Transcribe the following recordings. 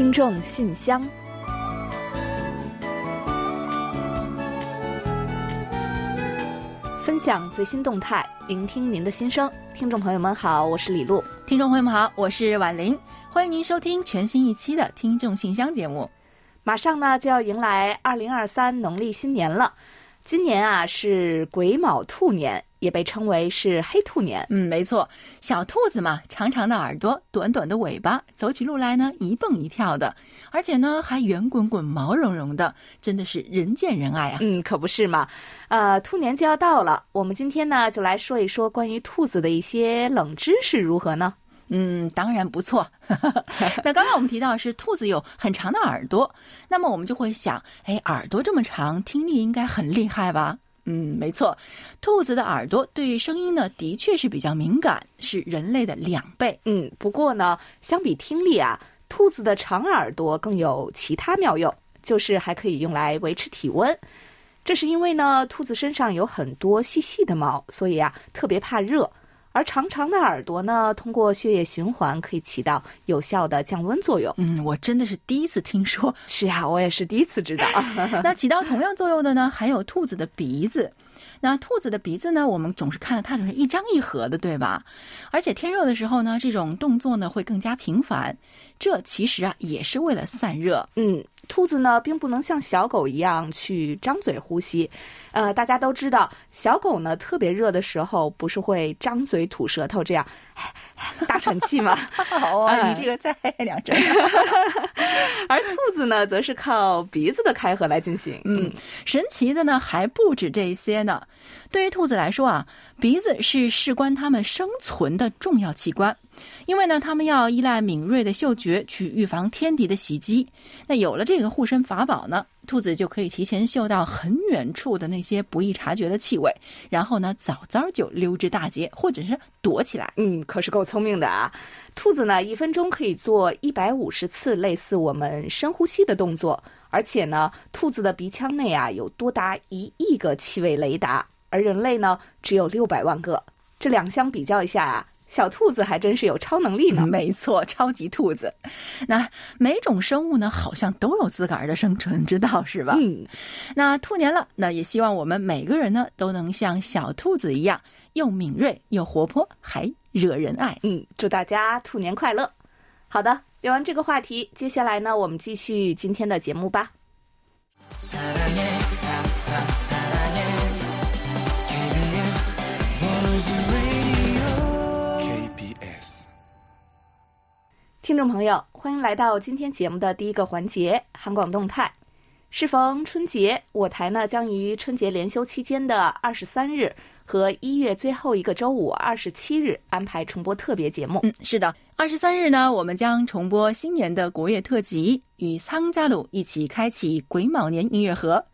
听众信箱，分享最新动态，聆听您的心声。听众朋友们好，我是李璐。听众朋友们好，我是婉玲。欢迎您收听全新一期的听众信箱节目。马上呢就要迎来二零二三农历新年了，今年啊是癸卯兔年。也被称为是黑兔年。嗯，没错，小兔子嘛，长长的耳朵，短短的尾巴，走起路来呢一蹦一跳的，而且呢还圆滚滚、毛茸茸的，真的是人见人爱啊。嗯，可不是嘛。呃，兔年就要到了，我们今天呢就来说一说关于兔子的一些冷知识，如何呢？嗯，当然不错。那刚刚我们提到是兔子有很长的耳朵，那么我们就会想，哎，耳朵这么长，听力应该很厉害吧？嗯，没错，兔子的耳朵对声音呢，的确是比较敏感，是人类的两倍。嗯，不过呢，相比听力啊，兔子的长耳朵更有其他妙用，就是还可以用来维持体温。这是因为呢，兔子身上有很多细细的毛，所以啊，特别怕热。而长长的耳朵呢，通过血液循环可以起到有效的降温作用。嗯，我真的是第一次听说。是呀，我也是第一次知道。那起到同样作用的呢，还有兔子的鼻子。那兔子的鼻子呢，我们总是看到它总是一张一合的，对吧？而且天热的时候呢，这种动作呢会更加频繁。这其实啊，也是为了散热。嗯。兔子呢，并不能像小狗一样去张嘴呼吸，呃，大家都知道，小狗呢特别热的时候，不是会张嘴吐舌头这样大喘气吗？好啊，你这个再两针。而兔子呢，则是靠鼻子的开合来进行。嗯，神奇的呢还不止这些呢。对于兔子来说啊，鼻子是事关它们生存的重要器官。因为呢，他们要依赖敏锐的嗅觉去预防天敌的袭击。那有了这个护身法宝呢，兔子就可以提前嗅到很远处的那些不易察觉的气味，然后呢，早早就溜之大吉，或者是躲起来。嗯，可是够聪明的啊！兔子呢，一分钟可以做一百五十次类似我们深呼吸的动作，而且呢，兔子的鼻腔内啊有多达一亿个气味雷达，而人类呢只有六百万个。这两相比较一下啊。小兔子还真是有超能力呢，没错，超级兔子。那每种生物呢，好像都有自个儿的生存之道，是吧？嗯。那兔年了，那也希望我们每个人呢，都能像小兔子一样，又敏锐又活泼，还惹人爱。嗯，祝大家兔年快乐。好的，聊完这个话题，接下来呢，我们继续今天的节目吧。听众朋友，欢迎来到今天节目的第一个环节——韩广动态。适逢春节，我台呢将于春节连休期间的二十三日和一月最后一个周五二十七日安排重播特别节目。嗯，是的，二十三日呢，我们将重播新年的国乐特辑，与仓加鲁一起开启癸卯年音乐盒。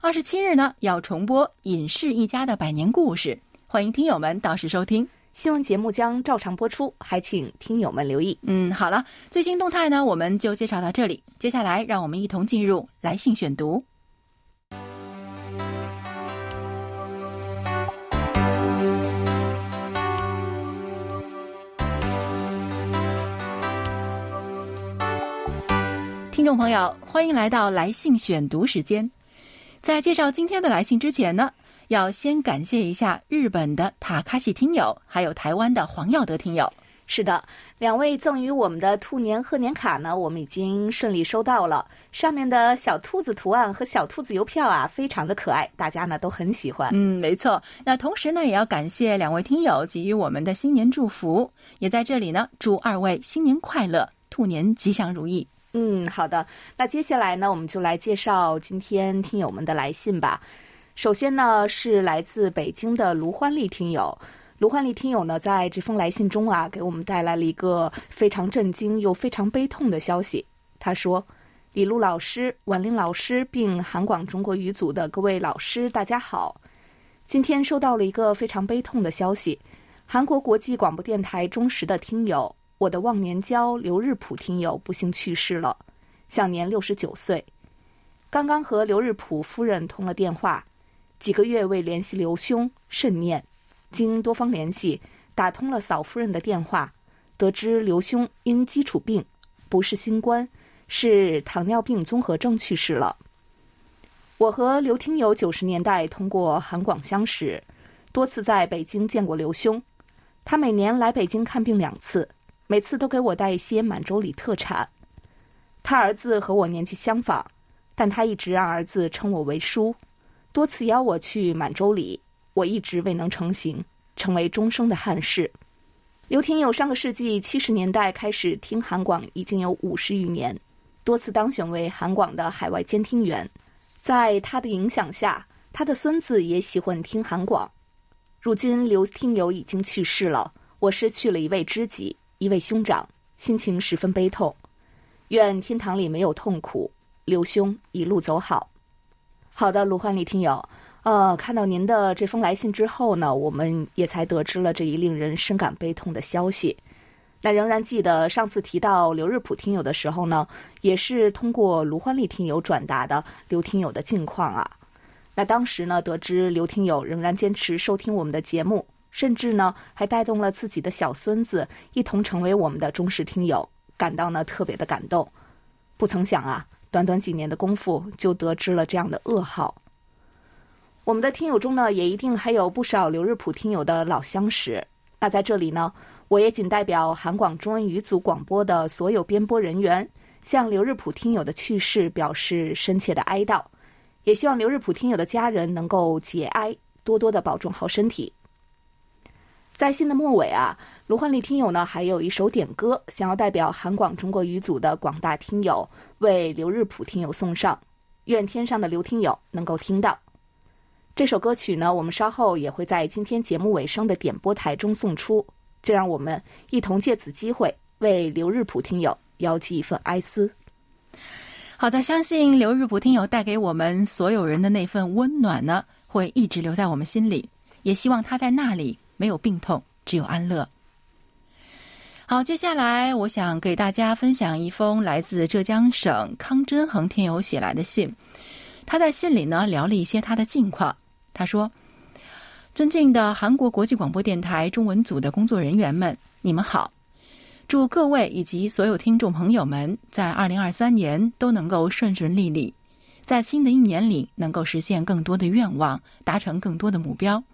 二十七日呢，要重播尹氏一家的百年故事，欢迎听友们到时收听。新闻节目将照常播出，还请听友们留意。嗯，好了，最新动态呢，我们就介绍到这里。接下来，让我们一同进入来信选读。听众朋友，欢迎来到来信选读时间。在介绍今天的来信之前呢。要先感谢一下日本的塔卡西听友，还有台湾的黄耀德听友。是的，两位赠予我们的兔年贺年卡呢，我们已经顺利收到了。上面的小兔子图案和小兔子邮票啊，非常的可爱，大家呢都很喜欢。嗯，没错。那同时呢，也要感谢两位听友给予我们的新年祝福，也在这里呢祝二位新年快乐，兔年吉祥如意。嗯，好的。那接下来呢，我们就来介绍今天听友们的来信吧。首先呢，是来自北京的卢欢丽听友。卢欢丽听友呢，在这封来信中啊，给我们带来了一个非常震惊又非常悲痛的消息。他说：“李璐老师、婉玲老师，并韩广中国语组的各位老师，大家好。今天收到了一个非常悲痛的消息：韩国国际广播电台忠实的听友，我的忘年交刘日普听友不幸去世了，享年六十九岁。刚刚和刘日普夫人通了电话。”几个月未联系刘兄，甚念。经多方联系，打通了嫂夫人的电话，得知刘兄因基础病，不是新冠，是糖尿病综合症去世了。我和刘听友九十年代通过韩广相识，多次在北京见过刘兄。他每年来北京看病两次，每次都给我带一些满洲里特产。他儿子和我年纪相仿，但他一直让儿子称我为叔，多次邀我去满洲里，我一直未能成行，成为终生的憾事。刘听友上个世纪七十年代开始听韩广，已经有五十余年，多次当选为韩广的海外监听员。在他的影响下，他的孙子也喜欢听韩广。如今刘听友已经去世了，我失去了一位知己，一位兄长，心情十分悲痛。愿天堂里没有痛苦，刘兄一路走好。好的，卢焕丽听友，呃，看到您的这封来信之后呢，我们也才得知了这一令人深感悲痛的消息。那仍然记得上次提到刘日普听友的时候呢，也是通过卢欢丽听友转达的刘听友的近况啊。那当时呢，得知刘听友仍然坚持收听我们的节目，甚至呢还带动了自己的小孙子一同成为我们的忠实听友，感到呢特别的感动。不曾想啊，短短几年的功夫就得知了这样的噩耗。我们的听友中呢，也一定还有不少刘日普听友的老相识。那在这里呢。我也仅代表韩广中文语组广播的所有编播人员，向刘日普听友的去世表示深切的哀悼，也希望刘日普听友的家人能够节哀，多多的保重好身体。在信的末尾啊，卢焕丽听友呢还有一首点歌，想要代表韩广中国语组的广大听友为刘日普听友送上，愿天上的刘听友能够听到这首歌曲呢。我们稍后也会在今天节目尾声的点播台中送出。就让我们一同借此机会为刘日普听友邀寄一份哀思。好的，相信刘日普听友带给我们所有人的那份温暖呢，会一直留在我们心里。也希望他在那里没有病痛，只有安乐。好，接下来我想给大家分享一封来自浙江省康真恒听友写来的信。他在信里呢聊了一些他的近况。他说。尊敬的韩国国际广播电台中文组的工作人员们，你们好！祝各位以及所有听众朋友们在二零二三年都能够顺顺利利，在新的一年里能够实现更多的愿望，达成更多的目标。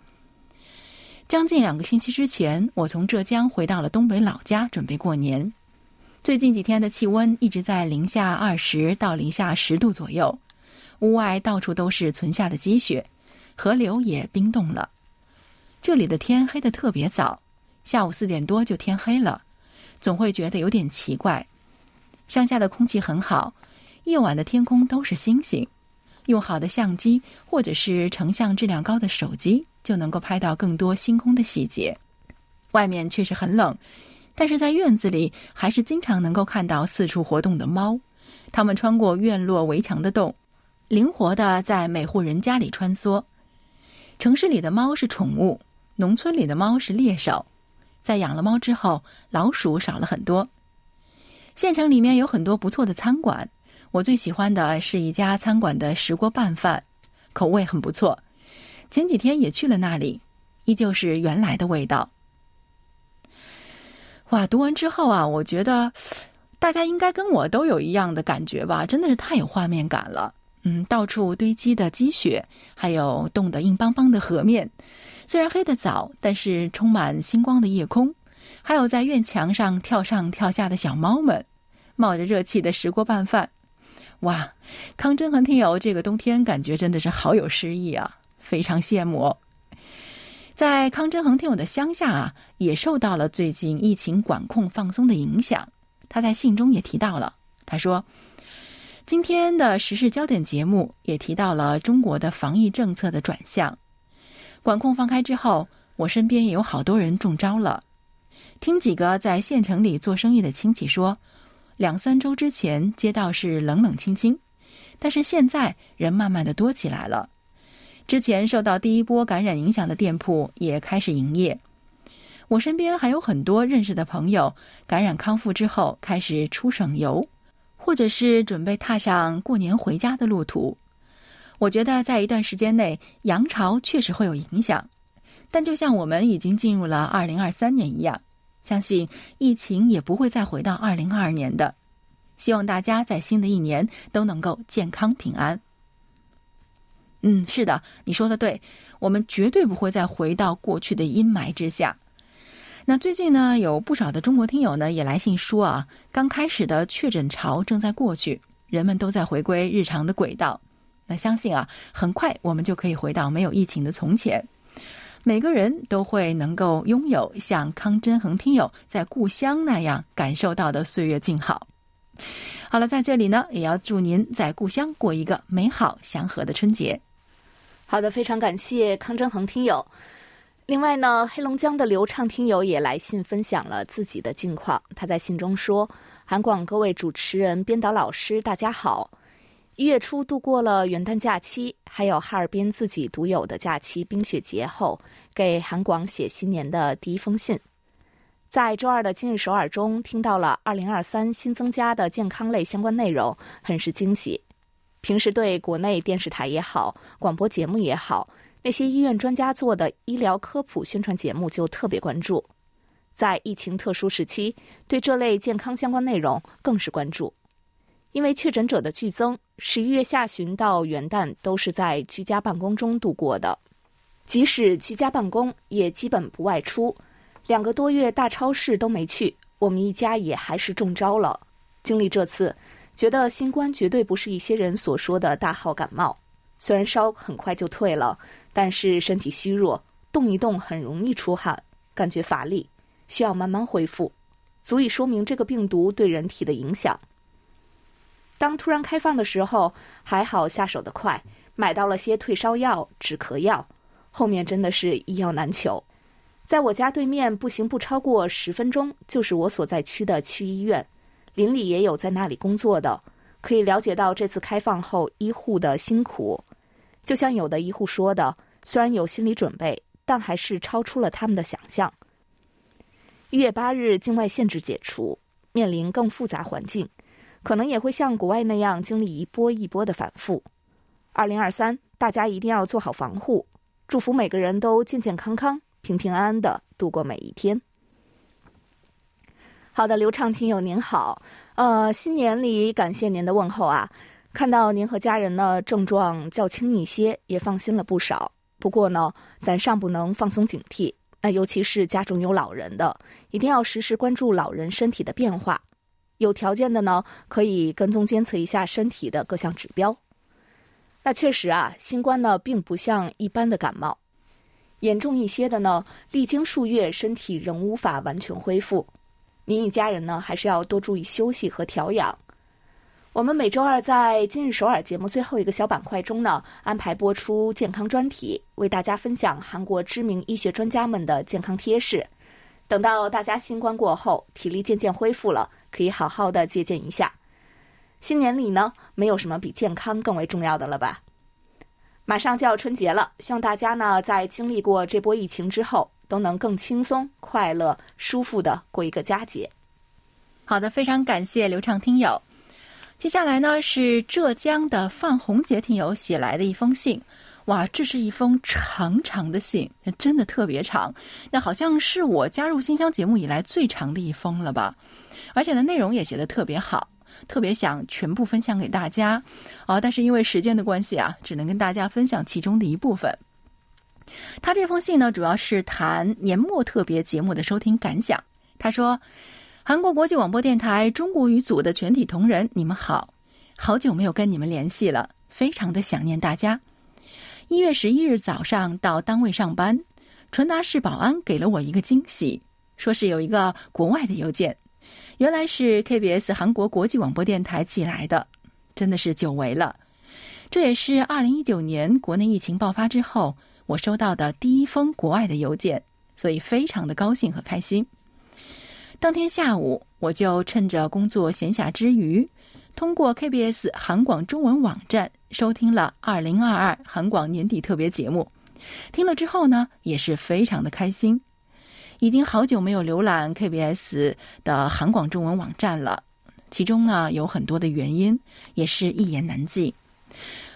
将近两个星期之前，我从浙江回到了东北老家，准备过年。最近几天的气温一直在零下二十到零下十度左右，屋外到处都是存下的积雪，河流也冰冻了。这里的天黑的特别早，下午四点多就天黑了，总会觉得有点奇怪。乡下的空气很好，夜晚的天空都是星星。用好的相机或者是成像质量高的手机，就能够拍到更多星空的细节。外面确实很冷，但是在院子里还是经常能够看到四处活动的猫。它们穿过院落围墙的洞，灵活的在每户人家里穿梭。城市里的猫是宠物。农村里的猫是猎手，在养了猫之后，老鼠少了很多。县城里面有很多不错的餐馆，我最喜欢的是一家餐馆的石锅拌饭，口味很不错。前几天也去了那里，依旧是原来的味道。哇，读完之后啊，我觉得大家应该跟我都有一样的感觉吧，真的是太有画面感了。嗯，到处堆积的积雪，还有冻得硬邦邦的河面。虽然黑得早，但是充满星光的夜空，还有在院墙上跳上跳下的小猫们，冒着热气的石锅拌饭，哇！康真恒听友，这个冬天感觉真的是好有诗意啊，非常羡慕。在康真恒听友的乡下啊，也受到了最近疫情管控放松的影响。他在信中也提到了，他说，今天的时事焦点节目也提到了中国的防疫政策的转向。管控放开之后，我身边也有好多人中招了。听几个在县城里做生意的亲戚说，两三周之前街道是冷冷清清，但是现在人慢慢的多起来了。之前受到第一波感染影响的店铺也开始营业。我身边还有很多认识的朋友感染康复之后开始出省游，或者是准备踏上过年回家的路途。我觉得在一段时间内，阳潮确实会有影响，但就像我们已经进入了二零二三年一样，相信疫情也不会再回到二零二二年的。希望大家在新的一年都能够健康平安。嗯，是的，你说的对，我们绝对不会再回到过去的阴霾之下。那最近呢，有不少的中国听友呢也来信说啊，刚开始的确诊潮正在过去，人们都在回归日常的轨道。那相信啊，很快我们就可以回到没有疫情的从前，每个人都会能够拥有像康真恒听友在故乡那样感受到的岁月静好。好了，在这里呢，也要祝您在故乡过一个美好祥和的春节。好的，非常感谢康真恒听友。另外呢，黑龙江的流畅听友也来信分享了自己的近况。他在信中说：“韩广各位主持人、编导老师，大家好。一月初度过了元旦假期，还有哈尔滨自己独有的假期冰雪节后，给韩广写新年的第一封信。在周二的今日首尔中，听到了二零二三新增加的健康类相关内容，很是惊喜。”平时对国内电视台也好，广播节目也好，那些医院专家做的医疗科普宣传节目就特别关注。在疫情特殊时期，对这类健康相关内容更是关注。因为确诊者的剧增，十一月下旬到元旦都是在居家办公中度过的。即使居家办公，也基本不外出。两个多月大超市都没去，我们一家也还是中招了。经历这次。觉得新冠绝对不是一些人所说的大号感冒，虽然烧很快就退了，但是身体虚弱，动一动很容易出汗，感觉乏力，需要慢慢恢复，足以说明这个病毒对人体的影响。当突然开放的时候，还好下手的快，买到了些退烧药、止咳药，后面真的是医药难求。在我家对面步行不超过十分钟，就是我所在区的区医院。邻里也有在那里工作的，可以了解到这次开放后医护的辛苦。就像有的医护说的，虽然有心理准备，但还是超出了他们的想象。一月八日境外限制解除，面临更复杂环境，可能也会像国外那样经历一波一波的反复。二零二三，大家一定要做好防护，祝福每个人都健健康康、平平安安的度过每一天。好的，刘畅听友您好，呃，新年里感谢您的问候啊，看到您和家人呢症状较轻一些，也放心了不少。不过呢，咱尚不能放松警惕，那尤其是家中有老人的，一定要时时关注老人身体的变化。有条件的呢，可以跟踪监测一下身体的各项指标。那确实啊，新冠呢并不像一般的感冒，严重一些的呢，历经数月，身体仍无法完全恢复。您一家人呢，还是要多注意休息和调养。我们每周二在今日首尔节目最后一个小板块中呢，安排播出健康专题，为大家分享韩国知名医学专家们的健康贴士。等到大家新冠过后，体力渐渐恢复了，可以好好的借鉴一下。新年里呢，没有什么比健康更为重要的了吧？马上就要春节了，希望大家呢，在经历过这波疫情之后。都能更轻松、快乐、舒服的过一个佳节。好的，非常感谢刘畅听友。接下来呢是浙江的范红杰听友写来的一封信。哇，这是一封长长的信，真的特别长。那好像是我加入新乡节目以来最长的一封了吧？而且呢，内容也写的特别好，特别想全部分享给大家啊。但是因为时间的关系啊，只能跟大家分享其中的一部分。他这封信呢，主要是谈年末特别节目的收听感想。他说：“韩国国际广播电台中国语组的全体同仁，你们好，好久没有跟你们联系了，非常的想念大家。一月十一日早上到单位上班，传达室保安给了我一个惊喜，说是有一个国外的邮件，原来是 KBS 韩国国际广播电台寄来的，真的是久违了。这也是二零一九年国内疫情爆发之后。”我收到的第一封国外的邮件，所以非常的高兴和开心。当天下午，我就趁着工作闲暇之余，通过 KBS 韩广中文网站收听了2022韩广年底特别节目。听了之后呢，也是非常的开心。已经好久没有浏览 KBS 的韩广中文网站了，其中呢有很多的原因，也是一言难尽。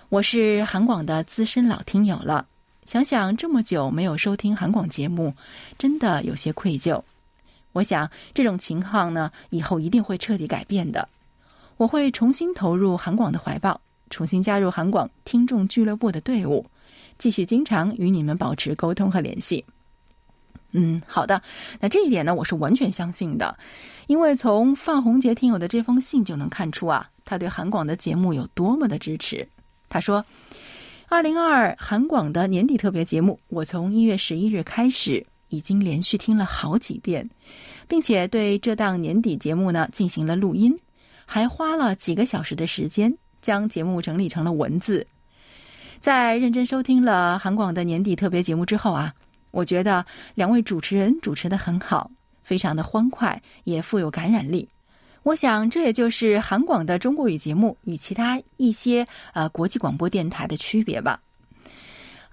我是韩广的资深老听友了。想想这么久没有收听韩广节目，真的有些愧疚。我想这种情况呢，以后一定会彻底改变的。我会重新投入韩广的怀抱，重新加入韩广听众俱乐部的队伍，继续经常与你们保持沟通和联系。嗯，好的。那这一点呢，我是完全相信的，因为从范红杰听友的这封信就能看出啊，他对韩广的节目有多么的支持。他说：“二零二二韩广的年底特别节目，我从一月十一日开始已经连续听了好几遍，并且对这档年底节目呢进行了录音，还花了几个小时的时间将节目整理成了文字。在认真收听了韩广的年底特别节目之后啊。”我觉得两位主持人主持的很好，非常的欢快，也富有感染力。我想这也就是韩广的中国语节目与其他一些呃国际广播电台的区别吧。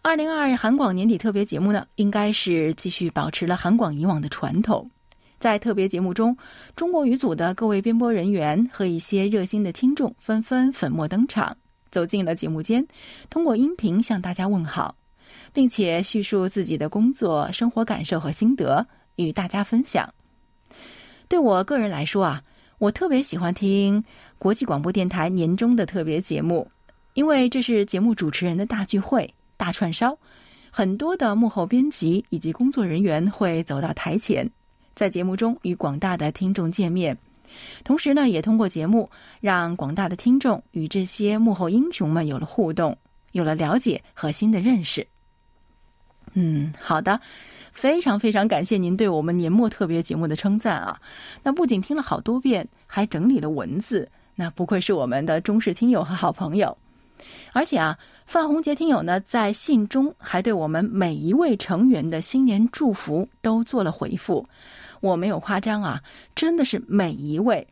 二零二二韩广年底特别节目呢，应该是继续保持了韩广以往的传统，在特别节目中，中国语组的各位编播人员和一些热心的听众纷纷粉墨登场，走进了节目间，通过音频向大家问好。并且叙述自己的工作、生活感受和心得，与大家分享。对我个人来说啊，我特别喜欢听国际广播电台年终的特别节目，因为这是节目主持人的大聚会、大串烧，很多的幕后编辑以及工作人员会走到台前，在节目中与广大的听众见面，同时呢，也通过节目让广大的听众与这些幕后英雄们有了互动，有了了解和新的认识。嗯，好的，非常非常感谢您对我们年末特别节目的称赞啊！那不仅听了好多遍，还整理了文字，那不愧是我们的忠实听友和好朋友。而且啊，范红杰听友呢，在信中还对我们每一位成员的新年祝福都做了回复，我没有夸张啊，真的是每一位。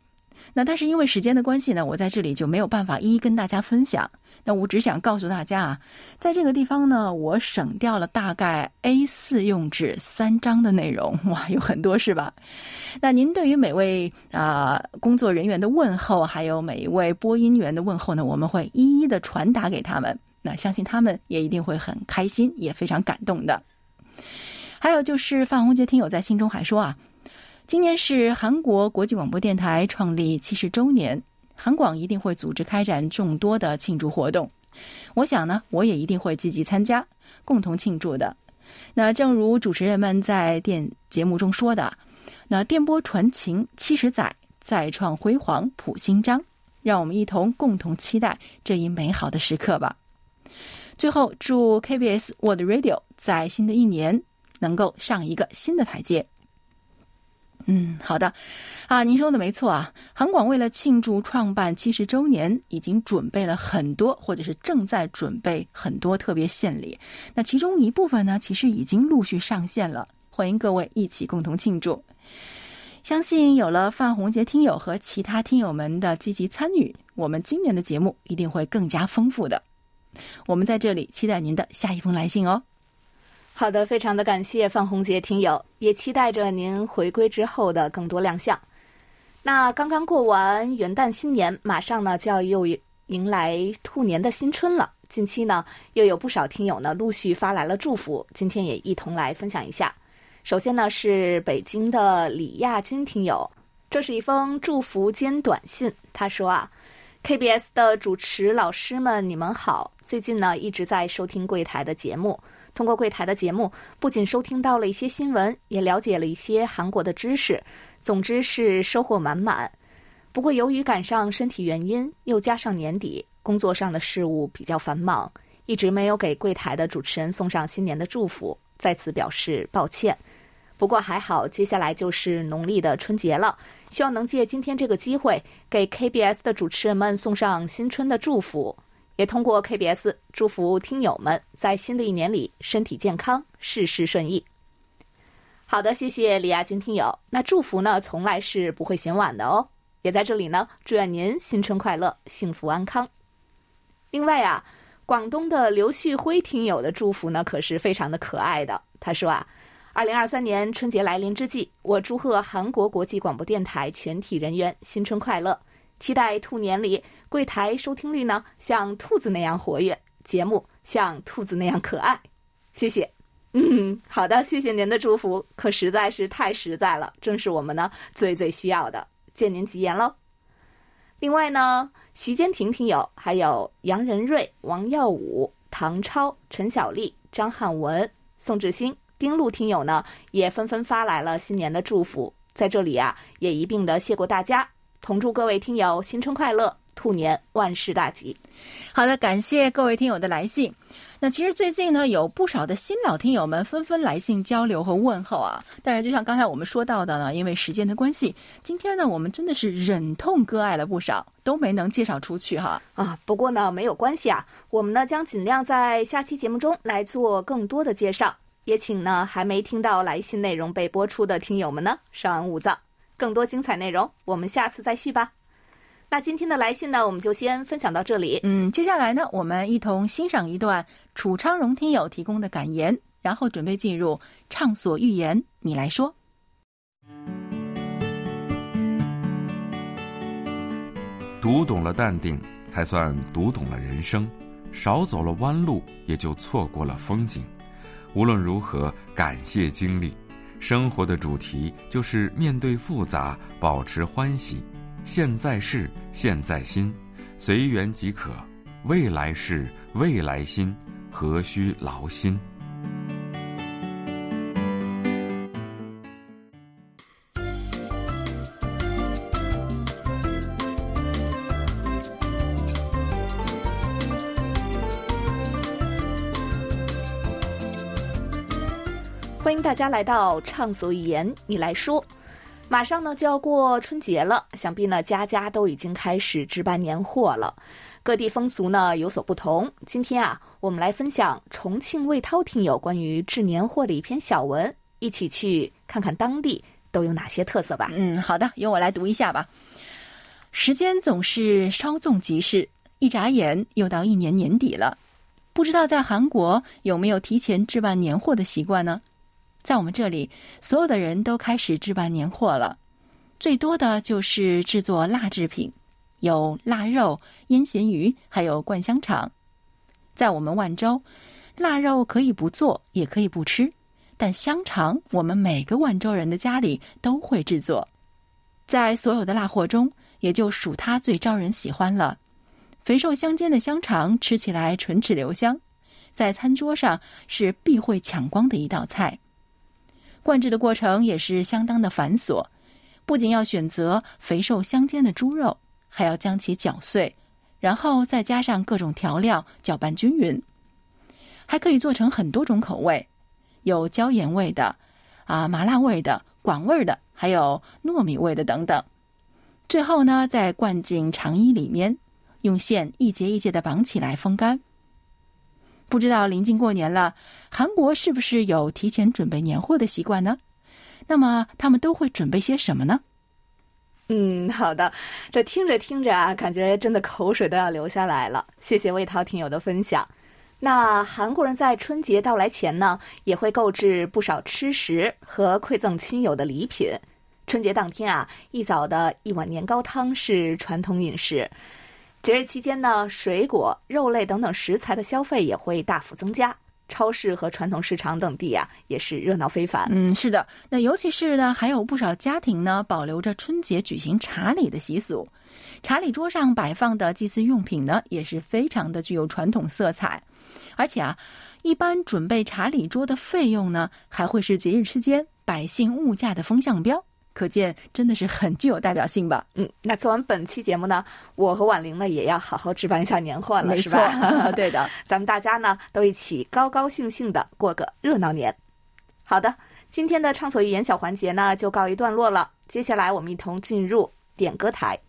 那但是因为时间的关系呢，我在这里就没有办法一一跟大家分享。那我只想告诉大家啊，在这个地方呢，我省掉了大概 A 四用纸三张的内容，哇，有很多是吧？那您对于每位啊工作人员的问候，还有每一位播音员的问候呢，我们会一一的传达给他们。那相信他们也一定会很开心，也非常感动的。还有就是范红杰听友在信中还说啊，今年是韩国国际广播电台创立七十周年。韩广一定会组织开展众多的庆祝活动，我想呢，我也一定会积极参加，共同庆祝的。那正如主持人们在电节目中说的，那电波传情七十载，再创辉煌谱新章，让我们一同共同期待这一美好的时刻吧。最后，祝 KBS World Radio 在新的一年能够上一个新的台阶。嗯，好的，啊，您说的没错啊。韩广为了庆祝创办七十周年，已经准备了很多，或者是正在准备很多特别献礼。那其中一部分呢，其实已经陆续上线了，欢迎各位一起共同庆祝。相信有了范红杰听友和其他听友们的积极参与，我们今年的节目一定会更加丰富的。我们在这里期待您的下一封来信哦。好的，非常的感谢范红杰听友，也期待着您回归之后的更多亮相。那刚刚过完元旦新年，马上呢就要又迎来兔年的新春了。近期呢又有不少听友呢陆续发来了祝福，今天也一同来分享一下。首先呢是北京的李亚军听友，这是一封祝福兼短信。他说啊，KBS 的主持老师们，你们好，最近呢一直在收听柜台的节目。通过柜台的节目，不仅收听到了一些新闻，也了解了一些韩国的知识。总之是收获满满。不过由于赶上身体原因，又加上年底工作上的事务比较繁忙，一直没有给柜台的主持人送上新年的祝福，在此表示抱歉。不过还好，接下来就是农历的春节了，希望能借今天这个机会，给 KBS 的主持人们送上新春的祝福。也通过 KBS 祝福听友们在新的一年里身体健康，事事顺意。好的，谢谢李亚军听友。那祝福呢，从来是不会嫌晚的哦。也在这里呢，祝愿您新春快乐，幸福安康。另外啊，广东的刘旭辉听友的祝福呢，可是非常的可爱的。他说啊，二零二三年春节来临之际，我祝贺韩国国际广播电台全体人员新春快乐。期待兔年里柜台收听率呢像兔子那样活跃，节目像兔子那样可爱。谢谢，嗯，好的，谢谢您的祝福，可实在是太实在了，正是我们呢最最需要的。借您吉言喽。另外呢，席间婷婷友，还有杨仁瑞、王耀武、唐超、陈小丽、张汉文、宋志兴、丁路听友呢，也纷纷发来了新年的祝福。在这里啊，也一并的谢过大家，同祝各位听友新春快乐，兔年万事大吉。好的，感谢各位听友的来信。那其实最近呢，有不少的新老听友们纷纷来信交流和问候啊。但是就像刚才我们说到的呢，因为时间的关系，今天呢，我们真的是忍痛割爱了不少，都没能介绍出去哈。啊，不过呢，没有关系啊，我们呢将尽量在下期节目中来做更多的介绍。也请呢还没听到来信内容被播出的听友们呢稍安勿躁，更多精彩内容我们下次再续吧。那今天的来信呢，我们就先分享到这里。嗯，接下来呢，我们一同欣赏一段楚昌荣听友提供的感言，然后准备进入畅所欲言。你来说，读懂了淡定，才算读懂了人生；少走了弯路，也就错过了风景。无论如何，感谢经历。生活的主题就是面对复杂，保持欢喜。现在事，现在心，随缘即可；未来事，未来心，何须劳心？欢迎大家来到畅所欲言，你来说。马上呢就要过春节了，想必呢家家都已经开始置办年货了。各地风俗呢有所不同。今天啊，我们来分享重庆魏涛听友关于置年货的一篇小文，一起去看看当地都有哪些特色吧。嗯，好的，由我来读一下吧。时间总是稍纵即逝，一眨眼又到一年年底了。不知道在韩国有没有提前置办年货的习惯呢？在我们这里，所有的人都开始置办年货了。最多的就是制作腊制品，有腊肉、腌咸鱼，还有灌香肠。在我们万州，腊肉可以不做，也可以不吃，但香肠我们每个万州人的家里都会制作。在所有的腊货中，也就属它最招人喜欢了。肥瘦相间的香肠吃起来唇齿留香，在餐桌上是必会抢光的一道菜。灌制的过程也是相当的繁琐，不仅要选择肥瘦相间的猪肉，还要将其搅碎，然后再加上各种调料搅拌均匀。还可以做成很多种口味，有椒盐味的，啊麻辣味的，广味的，还有糯米味的等等。最后呢，再灌进肠衣里面，用线一节一节的绑起来风干。不知道临近过年了，韩国是不是有提前准备年货的习惯呢？那么他们都会准备些什么呢？嗯，好的，这听着听着啊，感觉真的口水都要流下来了。谢谢魏涛听友的分享。那韩国人在春节到来前呢，也会购置不少吃食和馈赠亲友的礼品。春节当天啊，一早的一碗年糕汤是传统饮食。节日期间呢，水果、肉类等等食材的消费也会大幅增加，超市和传统市场等地啊也是热闹非凡。嗯，是的，那尤其是呢，还有不少家庭呢保留着春节举行茶礼的习俗，茶礼桌上摆放的祭祀用品呢也是非常的具有传统色彩，而且啊，一般准备茶礼桌的费用呢还会是节日期间百姓物价的风向标。可见真的是很具有代表性吧？嗯，那做完本期节目呢，我和婉玲呢也要好好置办一下年货了，是吧？对的，咱们大家呢都一起高高兴兴的过个热闹年。好的，今天的畅所欲言小环节呢就告一段落了，接下来我们一同进入点歌台。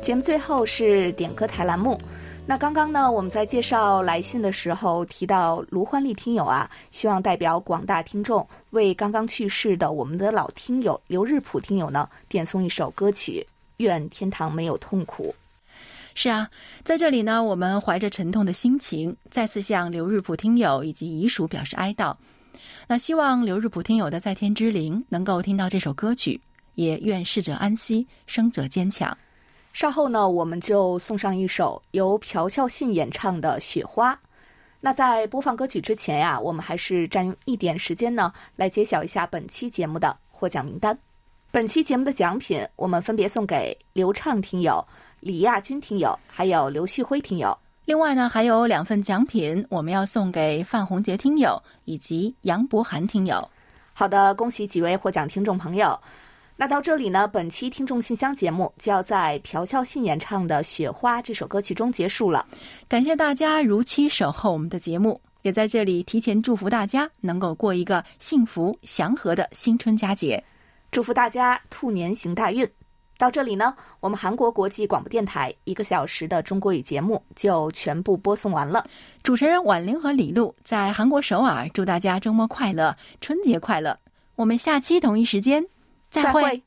节目最后是点歌台栏目。那刚刚呢，我们在介绍来信的时候提到卢欢丽听友啊，希望代表广大听众为刚刚去世的我们的老听友刘日普听友呢点送一首歌曲《愿天堂没有痛苦》。是啊，在这里呢，我们怀着沉痛的心情，再次向刘日普听友以及遗属表示哀悼。那希望刘日普听友的在天之灵能够听到这首歌曲，也愿逝者安息，生者坚强。稍后呢，我们就送上一首由朴孝信演唱的《雪花》。那在播放歌曲之前呀，我们还是占用一点时间呢，来揭晓一下本期节目的获奖名单。本期节目的奖品，我们分别送给刘畅听友、李亚军听友，还有刘旭辉听友。另外呢，还有两份奖品，我们要送给范红杰听友以及杨博涵听友。好的，恭喜几位获奖听众朋友。那到这里呢，本期听众信箱节目就要在朴孝信演唱的《雪花》这首歌曲中结束了。感谢大家如期守候我们的节目，也在这里提前祝福大家能够过一个幸福祥和的新春佳节，祝福大家兔年行大运。到这里呢，我们韩国国际广播电台一个小时的中国语节目就全部播送完了。主持人婉玲和李璐在韩国首尔，祝大家周末快乐，春节快乐。我们下期同一时间。再会。